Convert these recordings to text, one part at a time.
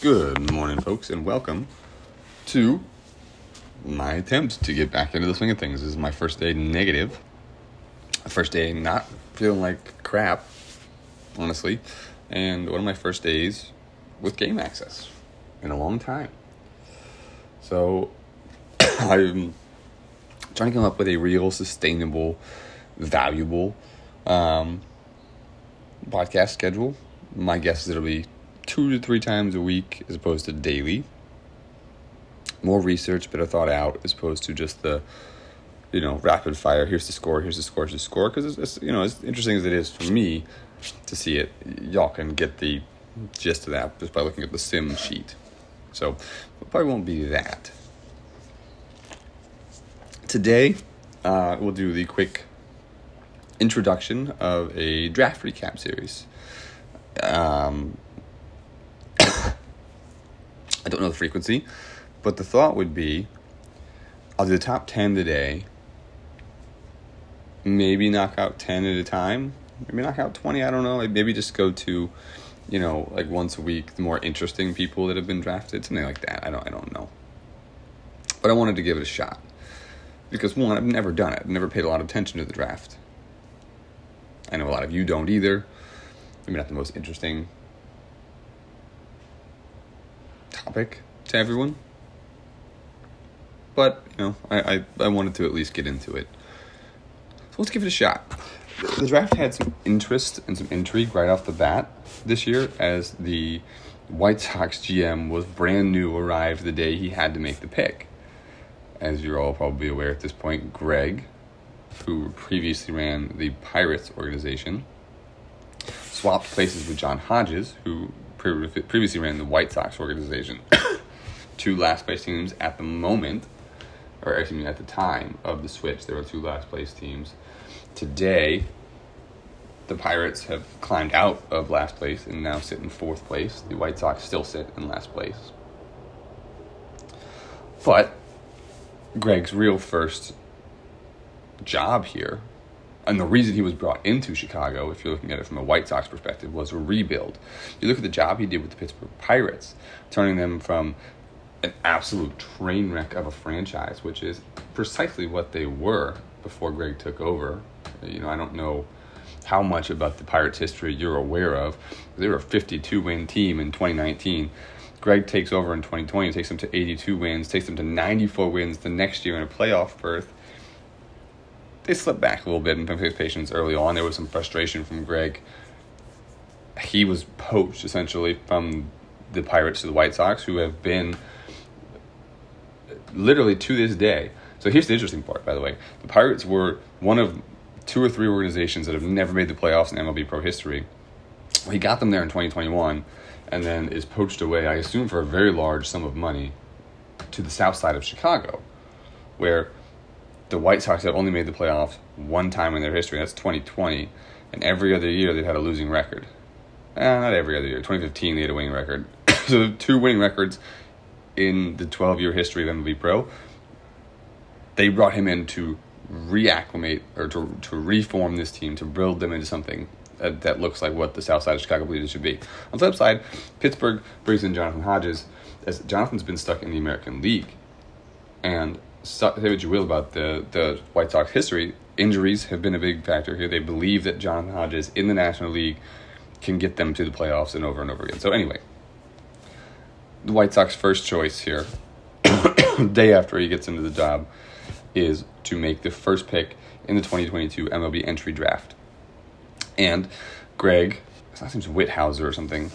Good morning, folks, and welcome to my attempt to get back into the swing of things. This is my first day negative. First day not feeling like crap, honestly, and one of my first days with game access in a long time. So I'm trying to come up with a real, sustainable, valuable um, podcast schedule. My guess is it'll be two to three times a week as opposed to daily. More research, better thought out, as opposed to just the, you know, rapid fire. Here's the score. Here's the score. Here's the score. Because it's, it's, you know as interesting as it is for me to see it, y'all can get the gist of that just by looking at the sim sheet. So probably won't be that. Today, uh, we'll do the quick introduction of a draft recap series. Um, I don't know the frequency, but the thought would be I'll do the top 10 today, maybe knock out 10 at a time, maybe knock out 20, I don't know. Maybe just go to, you know, like once a week, the more interesting people that have been drafted, something like that. I don't, I don't know. But I wanted to give it a shot. Because one, I've never done it. I've never paid a lot of attention to the draft. I know a lot of you don't either. Maybe not the most interesting topic to everyone. But, you know, I, I, I wanted to at least get into it. So let's give it a shot. The draft had some interest and some intrigue right off the bat this year as the White Sox GM was brand new, arrived the day he had to make the pick. As you're all probably aware at this point, Greg, who previously ran the Pirates organization, swapped places with John Hodges, who previously ran the White Sox organization. two last place teams at the moment, or excuse me, at the time of the switch, there were two last place teams. Today, the Pirates have climbed out of last place and now sit in fourth place. The White Sox still sit in last place. But Greg's real first job here and the reason he was brought into Chicago, if you're looking at it from a White Sox perspective, was a rebuild. You look at the job he did with the Pittsburgh Pirates, turning them from an absolute train wreck of a franchise, which is precisely what they were before Greg took over. You know, I don't know how much about the Pirates' history you're aware of. They were a 52 win team in 2019. Greg takes over in 2020, takes them to 82 wins, takes them to 94 wins the next year in a playoff berth they slipped back a little bit in patience early on. There was some frustration from Greg. He was poached essentially from the Pirates to the White Sox, who have been literally to this day. So here's the interesting part, by the way. The Pirates were one of two or three organizations that have never made the playoffs in MLB Pro history. He got them there in 2021 and then is poached away, I assume, for a very large sum of money to the south side of Chicago, where the White Sox have only made the playoffs one time in their history. That's 2020, and every other year they've had a losing record. Eh, not every other year. 2015 they had a winning record. so two winning records in the 12 year history of MLB Pro. They brought him in to reacclimate or to, to reform this team to build them into something that, that looks like what the South Side of Chicago it should be. On the flip side, Pittsburgh brings in Jonathan Hodges as Jonathan's been stuck in the American League, and say what you will about the, the White Sox history, injuries have been a big factor here. They believe that Jonathan Hodges in the National League can get them to the playoffs and over and over again. So, anyway, the White Sox first choice here, day after he gets into the job, is to make the first pick in the 2022 MLB entry draft. And Greg, his last name's Witthauser or something.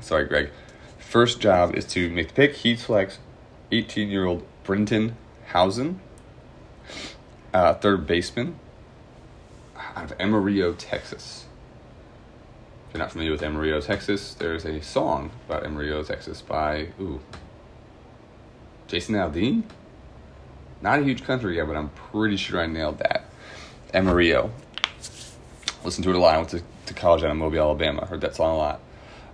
Sorry, Greg. First job is to make the pick. He selects 18 year old Brenton Housen, uh, third baseman out of Amarillo, Texas. If you're not familiar with Amarillo, Texas, there's a song about Amarillo, Texas by, ooh, Jason Aldean? Not a huge country guy, but I'm pretty sure I nailed that. Amarillo. Listen to it a lot. I went to, to college out of Mobile, Alabama. Heard that song a lot.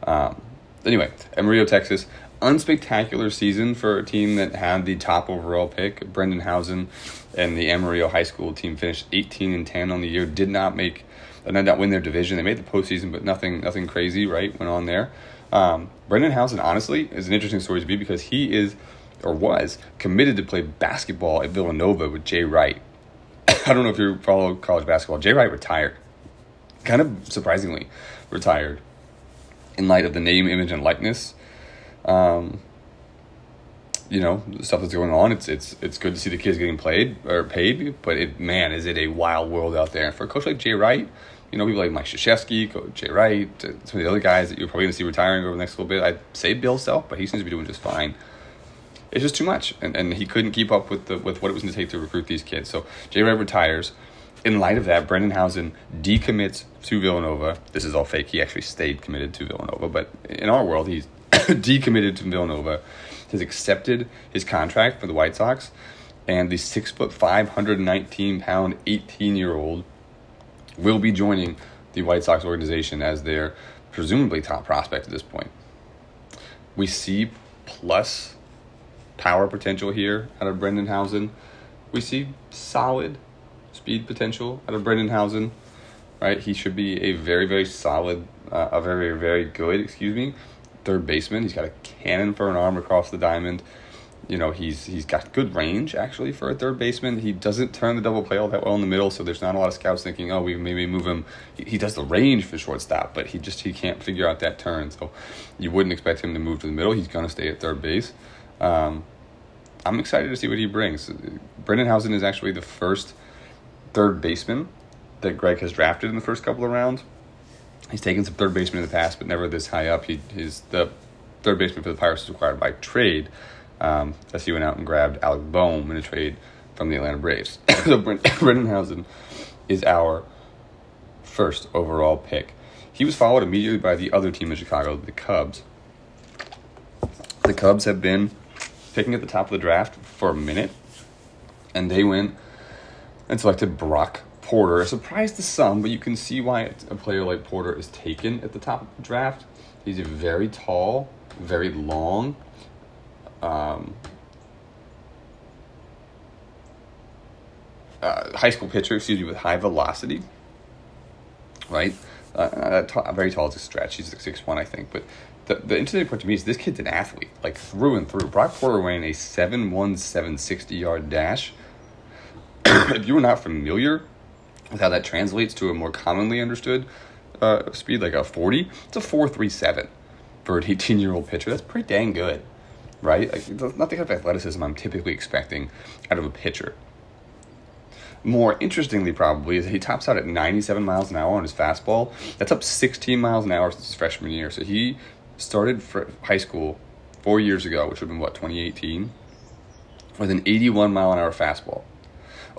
Um, anyway, Amarillo, Texas unspectacular season for a team that had the top overall pick. Brendan Housen and the Amarillo High School team finished 18 and 10 on the year. Did not make, did not win their division. They made the postseason, but nothing, nothing crazy. Right, went on there. Um, Brendan Housen, honestly, is an interesting story to be because he is or was committed to play basketball at Villanova with Jay Wright. I don't know if you follow college basketball. Jay Wright retired, kind of surprisingly retired, in light of the name, image, and likeness. Um, you know the stuff that's going on. It's it's it's good to see the kids getting played or paid, but it man is it a wild world out there. And for a coach like Jay Wright, you know people like Mike Krzyzewski, Coach Jay Wright, uh, some of the other guys that you're probably going to see retiring over the next little bit. I'd say Bill Self, but he seems to be doing just fine. It's just too much, and, and he couldn't keep up with the with what it was going to take to recruit these kids. So Jay Wright retires. In light of that, Brendan Housen decommits to Villanova. This is all fake. He actually stayed committed to Villanova, but in our world, he's decommitted to Villanova has accepted his contract for the White Sox, and the six foot five hundred nineteen pound eighteen year old will be joining the White Sox organization as their presumably top prospect at this point. We see plus power potential here out of Brendan Housen. We see solid speed potential out of Brendan Housen. Right, he should be a very, very solid, uh, a very, very good, excuse me, third baseman. He's got a cannon for an arm across the diamond. You know, he's he's got good range actually for a third baseman. He doesn't turn the double play all that well in the middle, so there's not a lot of scouts thinking, oh, we maybe move him. He, he does the range for shortstop, but he just he can't figure out that turn. So you wouldn't expect him to move to the middle. He's gonna stay at third base. Um, I'm excited to see what he brings. Brendan Housen is actually the first third baseman that Greg has drafted in the first couple of rounds he's taken some third baseman in the past, but never this high up. He his the third baseman for the Pirates was acquired by trade. Um, as he went out and grabbed Alec Bohm in a trade from the Atlanta Braves. so Brendan Housen is our first overall pick. He was followed immediately by the other team in Chicago, the Cubs. The Cubs have been picking at the top of the draft for a minute, and they went and selected Brock Porter. A surprise to some, but you can see why a player like Porter is taken at the top of the draft. He's a very tall, very long. Um, uh, high school pitcher, excuse me, with high velocity. Right, uh, t- very tall is a stretch. He's like I think. But the the interesting part to me is this kid's an athlete, like through and through. Brock Porter ran a seven one seven sixty yard dash. if you were not familiar with how that translates to a more commonly understood uh, speed, like a 40, it's a 437 for an 18 year old pitcher. That's pretty dang good, right? Like, not the kind of athleticism I'm typically expecting out of a pitcher. More interestingly, probably, is he tops out at 97 miles an hour on his fastball. That's up 16 miles an hour since his freshman year. So he started for high school four years ago, which would have been what, 2018, with an 81 mile an hour fastball.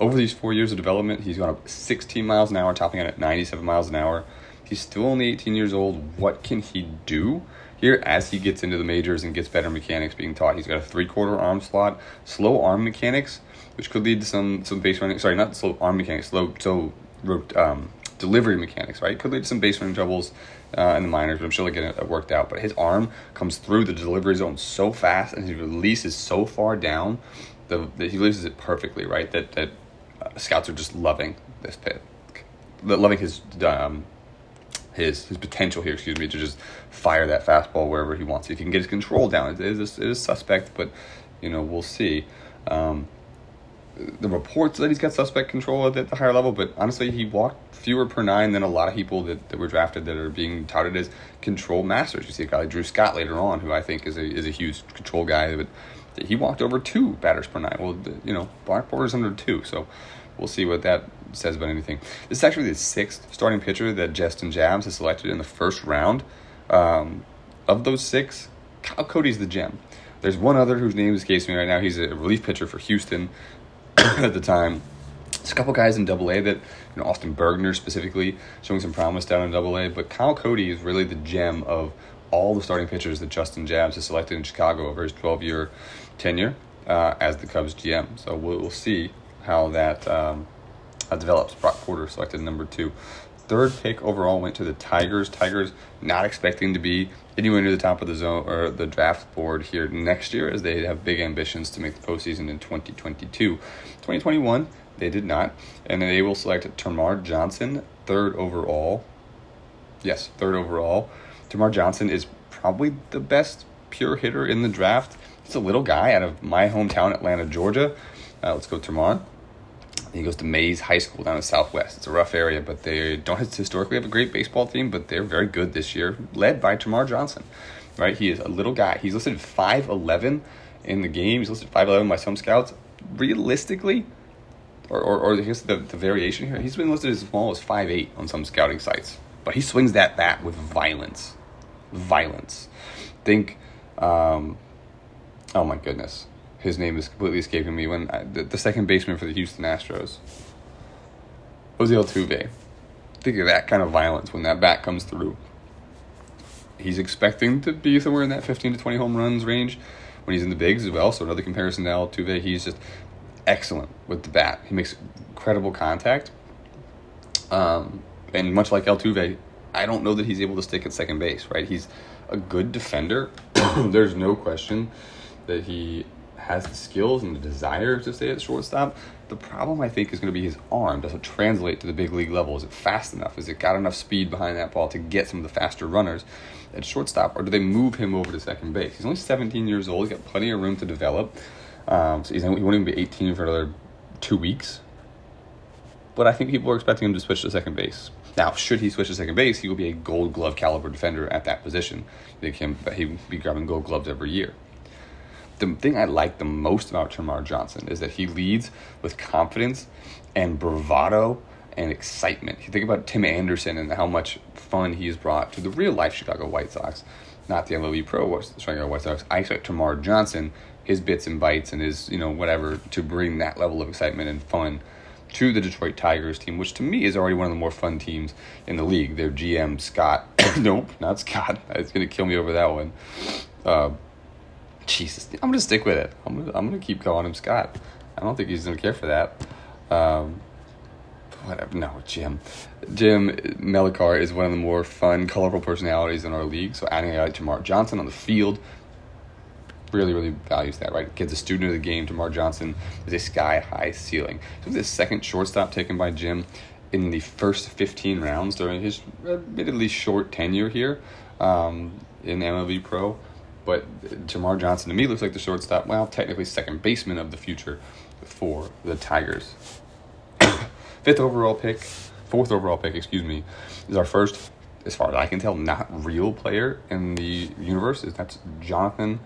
Over these four years of development, he's gone up 16 miles an hour, topping out at 97 miles an hour. He's still only 18 years old. What can he do here as he gets into the majors and gets better mechanics being taught? He's got a three quarter arm slot, slow arm mechanics, which could lead to some some base running. Sorry, not slow arm mechanics, slow so um, delivery mechanics. Right, could lead to some base running troubles uh, in the minors, but I'm sure they'll get it worked out. But his arm comes through the delivery zone so fast, and his release is so far down. The, that he releases it perfectly, right? That that scouts are just loving this pit, loving his um, his his potential here. Excuse me, to just fire that fastball wherever he wants. If he can get his control down, it is it is suspect, but you know we'll see. Um, the reports that he's got suspect control at the higher level, but honestly, he walked fewer per nine than a lot of people that, that were drafted that are being touted as control masters. You see a guy like Drew Scott later on, who I think is a is a huge control guy, but he walked over two batters per nine. Well, you know, Black Porter's under two, so we'll see what that says about anything. This is actually the sixth starting pitcher that Justin Jabs has selected in the first round. Um, of those six, Kyle Cody's the gem. There's one other whose name escapes me right now. He's a relief pitcher for Houston at the time. There's a couple guys in Double A that, you know, Austin Bergner specifically showing some promise down in Double A, but Kyle Cody is really the gem of all the starting pitchers that Justin Jabs has selected in Chicago over his 12 year tenure uh, as the Cubs GM. So we'll, we'll see how that um, how develops. Brock Porter selected number two. Third pick overall went to the Tigers. Tigers not expecting to be anywhere near the top of the zone or the draft board here next year, as they have big ambitions to make the postseason in 2022. 2021, they did not, and they will select Termarr Johnson, third overall. Yes, third overall. Termarr Johnson is probably the best pure hitter in the draft. He's a little guy out of my hometown, Atlanta, Georgia. Uh, let's go Termon. He goes to Mays High School down in Southwest. It's a rough area, but they don't historically have a great baseball team, but they're very good this year, led by Termarr Johnson. Right, he is a little guy. He's listed five eleven in the game. He's listed five eleven by some scouts. Realistically, or or, or here's the, the variation here. He's been listed as small as five eight on some scouting sites, but he swings that bat with violence, violence. Think, um, oh my goodness, his name is completely escaping me. When I, the, the, second baseman for the Houston Astros, Jose Altuve. Think of that kind of violence when that bat comes through. He's expecting to be somewhere in that 15 to 20 home runs range when he's in the bigs as well. So another comparison to Altuve, he's just excellent with the bat. He makes incredible contact. Um, and much like Altuve, I don't know that he's able to stick at second base, right? He's a good defender. There's no question that he has the skills and the desire to stay at shortstop. The problem, I think, is going to be his arm. Does it translate to the big league level? Is it fast enough? Is it got enough speed behind that ball to get some of the faster runners at shortstop? Or do they move him over to second base? He's only 17 years old. He's got plenty of room to develop. Um, so he's, he won't even be 18 for another two weeks. But I think people are expecting him to switch to second base. Now, should he switch to second base, he will be a gold glove caliber defender at that position. They can, he'll be grabbing gold gloves every year. The thing I like the most about Termarr Johnson is that he leads with confidence and bravado and excitement. You think about Tim Anderson and how much fun he's brought to the real life Chicago White Sox, not the MLB Pro Chicago White Sox. I expect Termarr Johnson, his bits and bites and his, you know, whatever, to bring that level of excitement and fun to the Detroit Tigers team, which to me is already one of the more fun teams in the league. Their GM, Scott, nope, not Scott. It's going to kill me over that one. Uh, Jesus, I'm to stick with it. I'm to, I'm to keep calling him Scott. I don't think he's to care for that. Um, whatever. No, Jim. Jim Melikar is one of the more fun, colorful personalities in our league. So adding a guy like Termarr Johnson on the field really, really values that, right? Kid's a student of the game. Termarr Johnson is a sky high ceiling. So the second shortstop taken by Jim in the first 15 rounds during his admittedly short tenure here um, in MLB Pro. But Termarr Johnson to me looks like the shortstop, well, technically second baseman of the future for the Tigers. Fifth overall pick, fourth overall pick, excuse me, is our first, as far as I can tell, not real player in the universe. Is that's Jonathan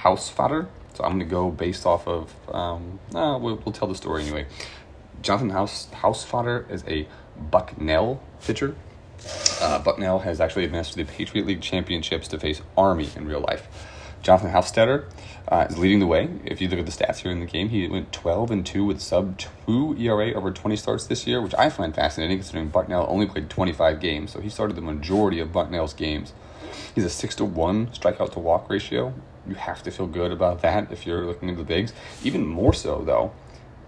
Housefather. So I'm going to go based off of, um, uh, we'll, we'll tell the story anyway. Jonathan House Housefather is a Bucknell pitcher. Uh, Bucknell has actually advanced to the Patriot League Championships to face Army in real life. Jonathan Housefather uh, is leading the way. If you look at the stats here in the game, he went 12 and 2 with sub 2 ERA over 20 starts this year, which I find fascinating considering Bucknell only played 25 games. So he started the majority of Bucknell's games. He's a 6 to 1 strikeout to walk ratio, you have to feel good about that if you're looking at the bigs. Even more so, though,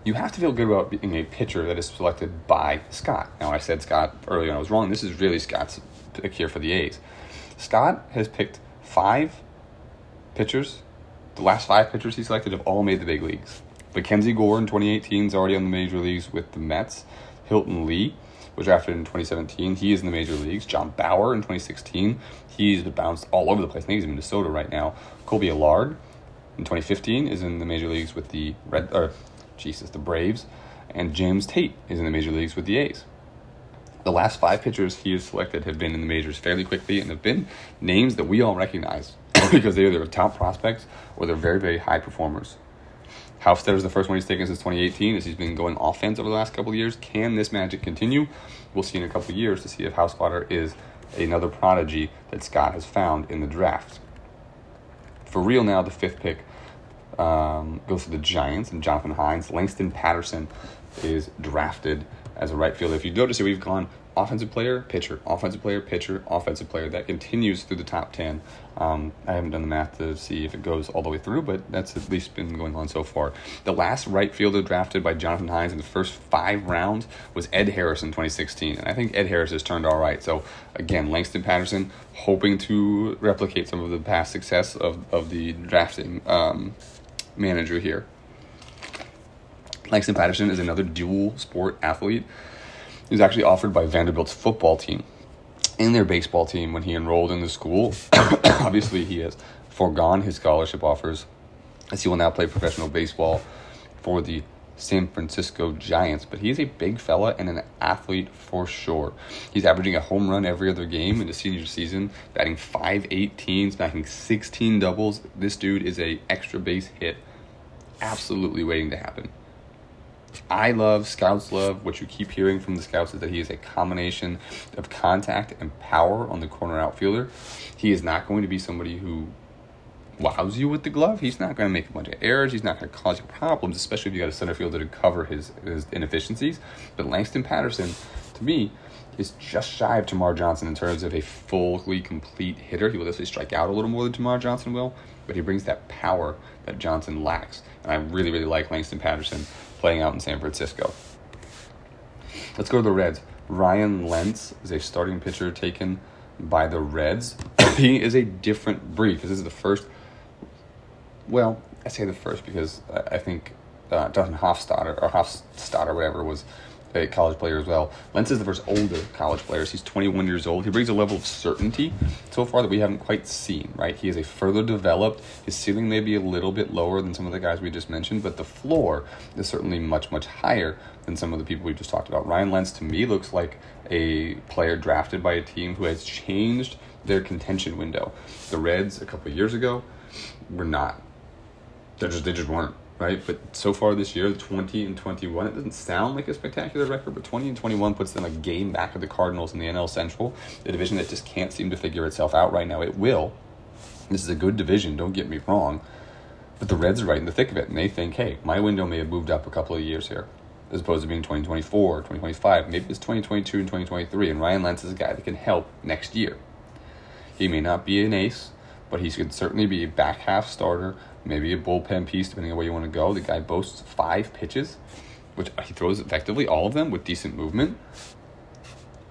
you have to feel good about being a pitcher that is selected by Scott. Now, I said Scott earlier, and I was wrong. This is really Scott's pick here for the A's. Scott has picked five pitchers. The last five pitchers he selected have all made the big leagues. Mackenzie Gore in 2018 is already on the major leagues with the Mets. Hilton Lee was drafted in 2017. He is in the major leagues. John Bauer in 2016. He's bounced all over the place. I think he's in Minnesota right now. Kolby Allard in 2015 is in the major leagues with the Red, or Jesus, the Braves, and James Tate is in the major leagues with the A's. The last five pitchers he has selected have been in the majors fairly quickly and have been names that we all recognize because they are either top prospects or they're very, very high performers. Housefather is the first one he's taken since 2018 as he's been going offense over the last couple of years. Can this magic continue? We'll see in a couple years to see if Housefather is another prodigy that Scott has found in the draft for real now, the fifth pick um, goes to the Giants and Jonathan Hines. Langston Patterson is drafted as a right fielder. If you notice we've gone offensive player, pitcher, offensive player, pitcher, offensive player. That continues through the top 10. Um, I haven't done the math to see if it goes all the way through, but that's at least been going on so far. The last right fielder drafted by Jonathan Hines in the first five rounds was Ed Harris in 2016. And I think Ed Harris has turned all right. So, again, Langston Patterson hoping to replicate some of the past success of, of the drafting um, manager here. Langston Patterson is another dual sport athlete. He was actually offered by Vanderbilt's football team. in their baseball team when he enrolled in the school. Obviously, he has foregone his scholarship offers as he will now play professional baseball for the San Francisco Giants, but he's a big fella and an athlete for sure. He's averaging a home run every other game in his senior season, batting 518, smacking 16 doubles. This dude is a extra base hit, absolutely waiting to happen. I love, scouts love, what you keep hearing from the scouts is that he is a combination of contact and power on the corner outfielder. He is not going to be somebody who wows you with the glove. He's not going to make a bunch of errors. He's not going to cause you problems, especially if you got a center fielder to cover his, his inefficiencies. But Langston Patterson, to me, is just shy of Termarr Johnson in terms of a fully complete hitter. He will definitely strike out a little more than Termarr Johnson will, but he brings that power that Johnson lacks. And I really, really like Langston Patterson playing out in San Francisco. Let's go to the Reds. Ryan Lentz is a starting pitcher taken by the Reds. he is a different breed because this is the first well, I say the first because I think uh, Jonathan Hofstadter or Hofstadter, whatever, was a college player as well. Lentz is the first older college player. He's 21 years old. He brings a level of certainty so far that we haven't quite seen, right? He is a further developed. His ceiling may be a little bit lower than some of the guys we just mentioned, but the floor is certainly much, much higher than some of the people we just talked about. Ryan Lentz, to me, looks like a player drafted by a team who has changed their contention window. The Reds, a couple years ago, were not they just they just weren't right. But so far this year, twenty and twenty one, it doesn't sound like a spectacular record, but twenty and twenty one puts them a game back of the Cardinals in the NL Central, the division that just can't seem to figure itself out right now. It will. This is a good division. Don't get me wrong. But the Reds are right in the thick of it, and they think, hey, my window may have moved up a couple of years here, as opposed to being 2024, 2025. Maybe it's 2022 and 2023, and Ryan Lentz is a guy that can help next year. He may not be an ace, but he could certainly be a back half starter maybe a bullpen piece, depending on where you want to go. The guy boasts five pitches, which he throws effectively all of them with decent movement.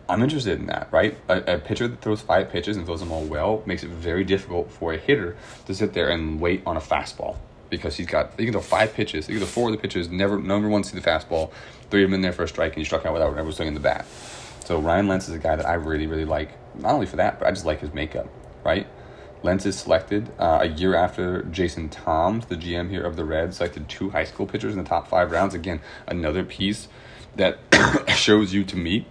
I'm interested in that, right? A, a, pitcher that throws five pitches and throws them all well makes it very difficult for a hitter to sit there and wait on a fastball because he's got he can throw five pitches, either four of the pitches, never number one see the fastball, three of them in there for a strike, and he struck out without ever swinging the bat. So Ryan Lentz is a guy that I really really like, not only for that, but I just like his makeup, right? Lentz is selected uh, a year after Jason Toms, the GM here of the Reds, selected two high school pitchers in the top five rounds. Again, another piece that shows you to me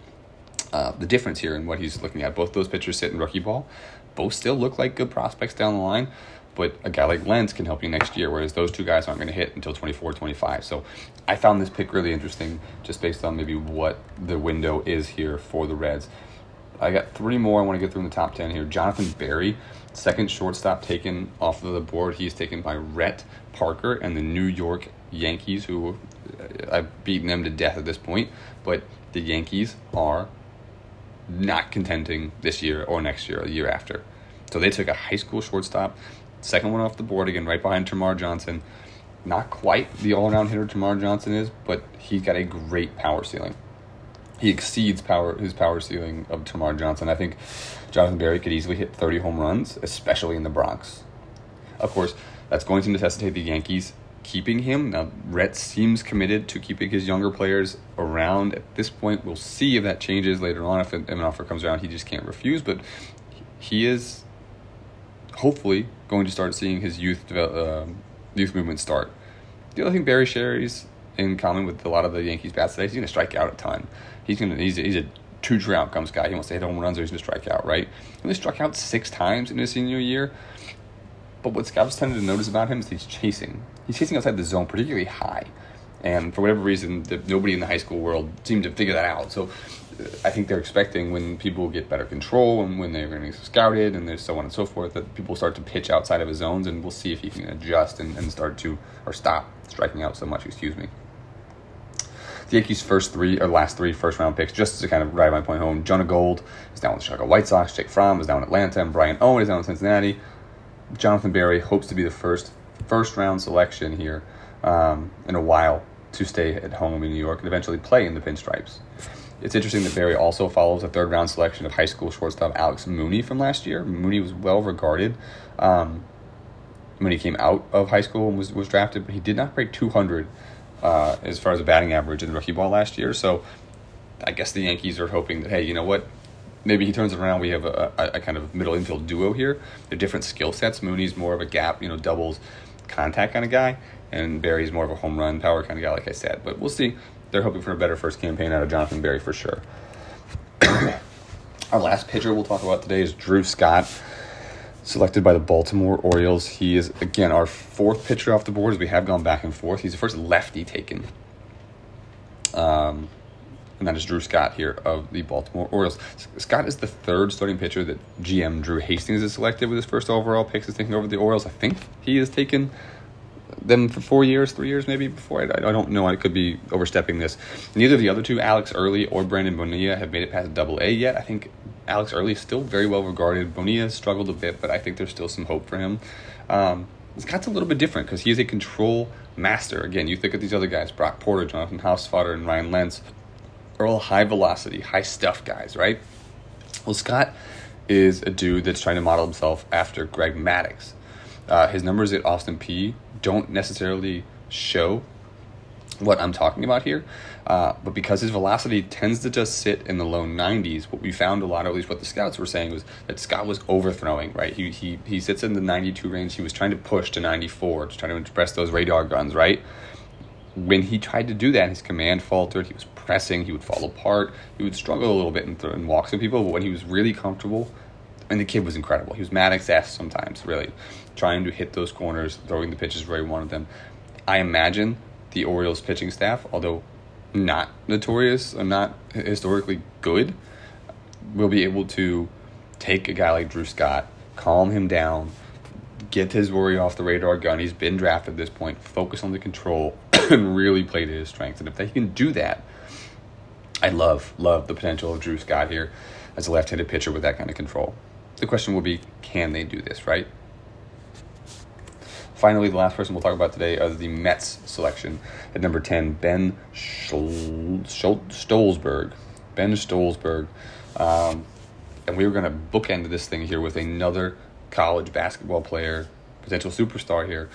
uh, the difference here in what he's looking at. Both those pitchers sit in rookie ball. Both still look like good prospects down the line, but a guy like Lentz can help you next year, whereas those two guys aren't going to hit until 24, 25. So I found this pick really interesting just based on maybe what the window is here for the Reds. I got three more I want to get through in the top 10 here. Jonathan Berry Second shortstop taken off of the board, he's taken by Rhett Parker and the New York Yankees, who uh, I've beaten them to death at this point. But the Yankees are not contending this year or next year or the year after. So they took a high school shortstop, second one off the board again, right behind Termarr Johnson. Not quite the all around hitter Termarr Johnson is, but he's got a great power ceiling he exceeds power his power ceiling of Termarr Johnson. I think Jonathan Berry could easily hit 30 home runs, especially in the Bronx. Of course, that's going to necessitate the Yankees keeping him. Now, Rhett seems committed to keeping his younger players around at this point. We'll see if that changes later on. If an offer comes around, he just can't refuse. But he is hopefully going to start seeing his youth uh, youth movement start. The other thing Berry shares in common with a lot of the Yankees bats today, he's going to strike out a ton. He's gonna he's, he's a two true outcomes guy. He wants to hit home runs or he's gonna strike out, right? He only struck out six times in his senior year. But what scouts tended to notice about him is he's chasing. He's chasing outside the zone, particularly high. And for whatever reason, the, nobody in the high school world seemed to figure that out. So uh, I think they're expecting when people get better control and when they're going to be scouted and there's so on and so forth that people start to pitch outside of his zones and we'll see if he can adjust and, and start to or stop striking out so much. Excuse me the Yankees' first three or last three first round picks, just to kind of drive my point home. Jonah Gold is down with the Chicago White Sox. Jake Fromm is down in Atlanta, and Brian Owen is down in Cincinnati. Jonathan Berry hopes to be the first first round selection here um, in a while to stay at home in New York and eventually play in the pinstripes. It's interesting that Berry also follows a third round selection of high school shortstop Alex Mooney from last year. Mooney was well regarded um, when he came out of high school and was, was drafted, but he did not break 200 uh, as far as the batting average in rookie ball last year. So I guess the Yankees are hoping that, hey, you know what? maybe he turns it around. We have a, a, a kind of middle infield duo here. They're different skill sets. Mooney's more of a gap, you know, doubles contact kind of guy, and Berry's more of a home run power kind of guy, like I said. But we'll see. They're hoping for a better first campaign out of Jonathan Berry for sure. Our last pitcher we'll talk about today is Drew Scott, selected by the Baltimore Orioles. He is, again, our fourth pitcher off the board as we have gone back and forth. He's the first lefty taken. Um, and that is Drew Scott here of the Baltimore Orioles. Scott is the third starting pitcher that GM Drew Hastings has selected with his first overall pick since taking over the Orioles. I think he has taken them for four years, three years maybe before. I, I don't know. I could be overstepping this. Neither of the other two, Alex Early or Brandon Bonilla, have made it past Double A yet. I think Alex Early is still very well regarded. Bonilla struggled a bit, but I think there's still some hope for him. Um, Scott's a little bit different because he is a control master. Again, you think of these other guys: Brock Porter, Jonathan Housefather, and Ryan Lentz are all high velocity, high stuff guys, right? Well, Scott is a dude that's trying to model himself after Greg Maddux. Uh, his numbers at Austin Peay don't necessarily show what I'm talking about here, uh, but because his velocity tends to just sit in the low 90s, what we found a lot, or at least what the scouts were saying, was that Scott was overthrowing, right? He, he, he sits in the 92 range. He was trying to push to 94, to try to express those radar guns, right? When he tried to do that, his command faltered. He was pressing. He would fall apart. He would struggle a little bit and, th- and walk some people, but when he was really comfortable, and the kid was incredible. He was Maddux S sometimes, really, trying to hit those corners, throwing the pitches where he wanted them. I imagine the Orioles pitching staff, although not notorious or not historically good, will be able to take a guy like Drew Scott, calm him down, get his worry off the radar gun. He's been drafted at this point, focus on the control, and really play to his strengths. And if they can do that, I love, love the potential of Drew Scott here as a left handed pitcher with that kind of control. The question will be can they do this, right? Finally, the last person we'll talk about today is the Mets selection at number 10, Ben Stolzberg. Ben Stolzberg. Um, and we were going to bookend this thing here with another college basketball player, potential superstar here,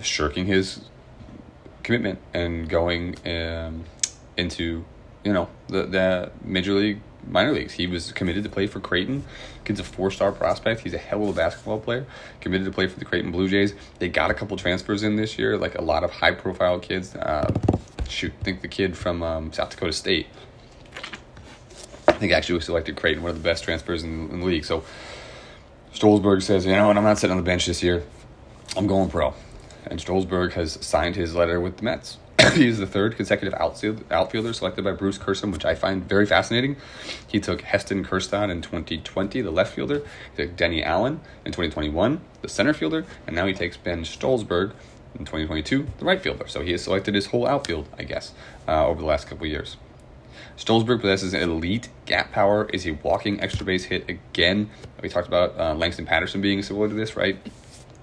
shirking his commitment and going um, into, you know, the, the major league minor leagues. He was committed to play for Creighton. Kid's a four star prospect. He's a hell of a basketball player. Committed to play for the Creighton Blue Jays. They got a couple transfers in this year, like a lot of high profile kids. Uh, shoot, think the kid from um, South Dakota State. I think actually was selected Creighton, one of the best transfers in, in the league. So Stolzberg says, you know what, I'm not sitting on the bench this year. I'm going pro. And Stolzberg has signed his letter with the Mets. he is the third consecutive outfield, outfielder selected by Bruce Kirschner, which I find very fascinating. He took Heston Kjerstad in 2020, the left fielder. He took Denny Allen in 2021, the center fielder. And now he takes Ben Stolzberg in 2022, the right fielder. So he has selected his whole outfield, I guess, uh, over the last couple years. Stolzberg possesses an elite gap power, is a walking extra base hit again. We talked about uh, Langston Patterson being similar to this, right?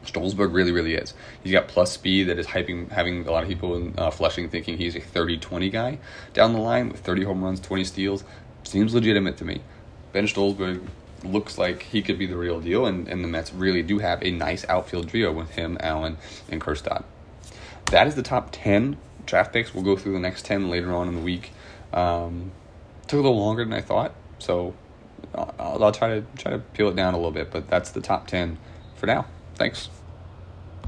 Stolzberg really, really is. He's got plus speed that is hyping, having a lot of people in uh, Flushing thinking he's a 30 20 guy down the line with 30 home runs, 20 steals. Seems legitimate to me. Ben Stolzberg looks like he could be the real deal, and, and the Mets really do have a nice outfield trio with him, Allen, and Kjerstad. That is the top 10 draft picks. We'll go through the next 10 later on in the week. Um, took a little longer than I thought, so I'll, I'll try to try to peel it down a little bit, but that's the top 10 for now. Thanks.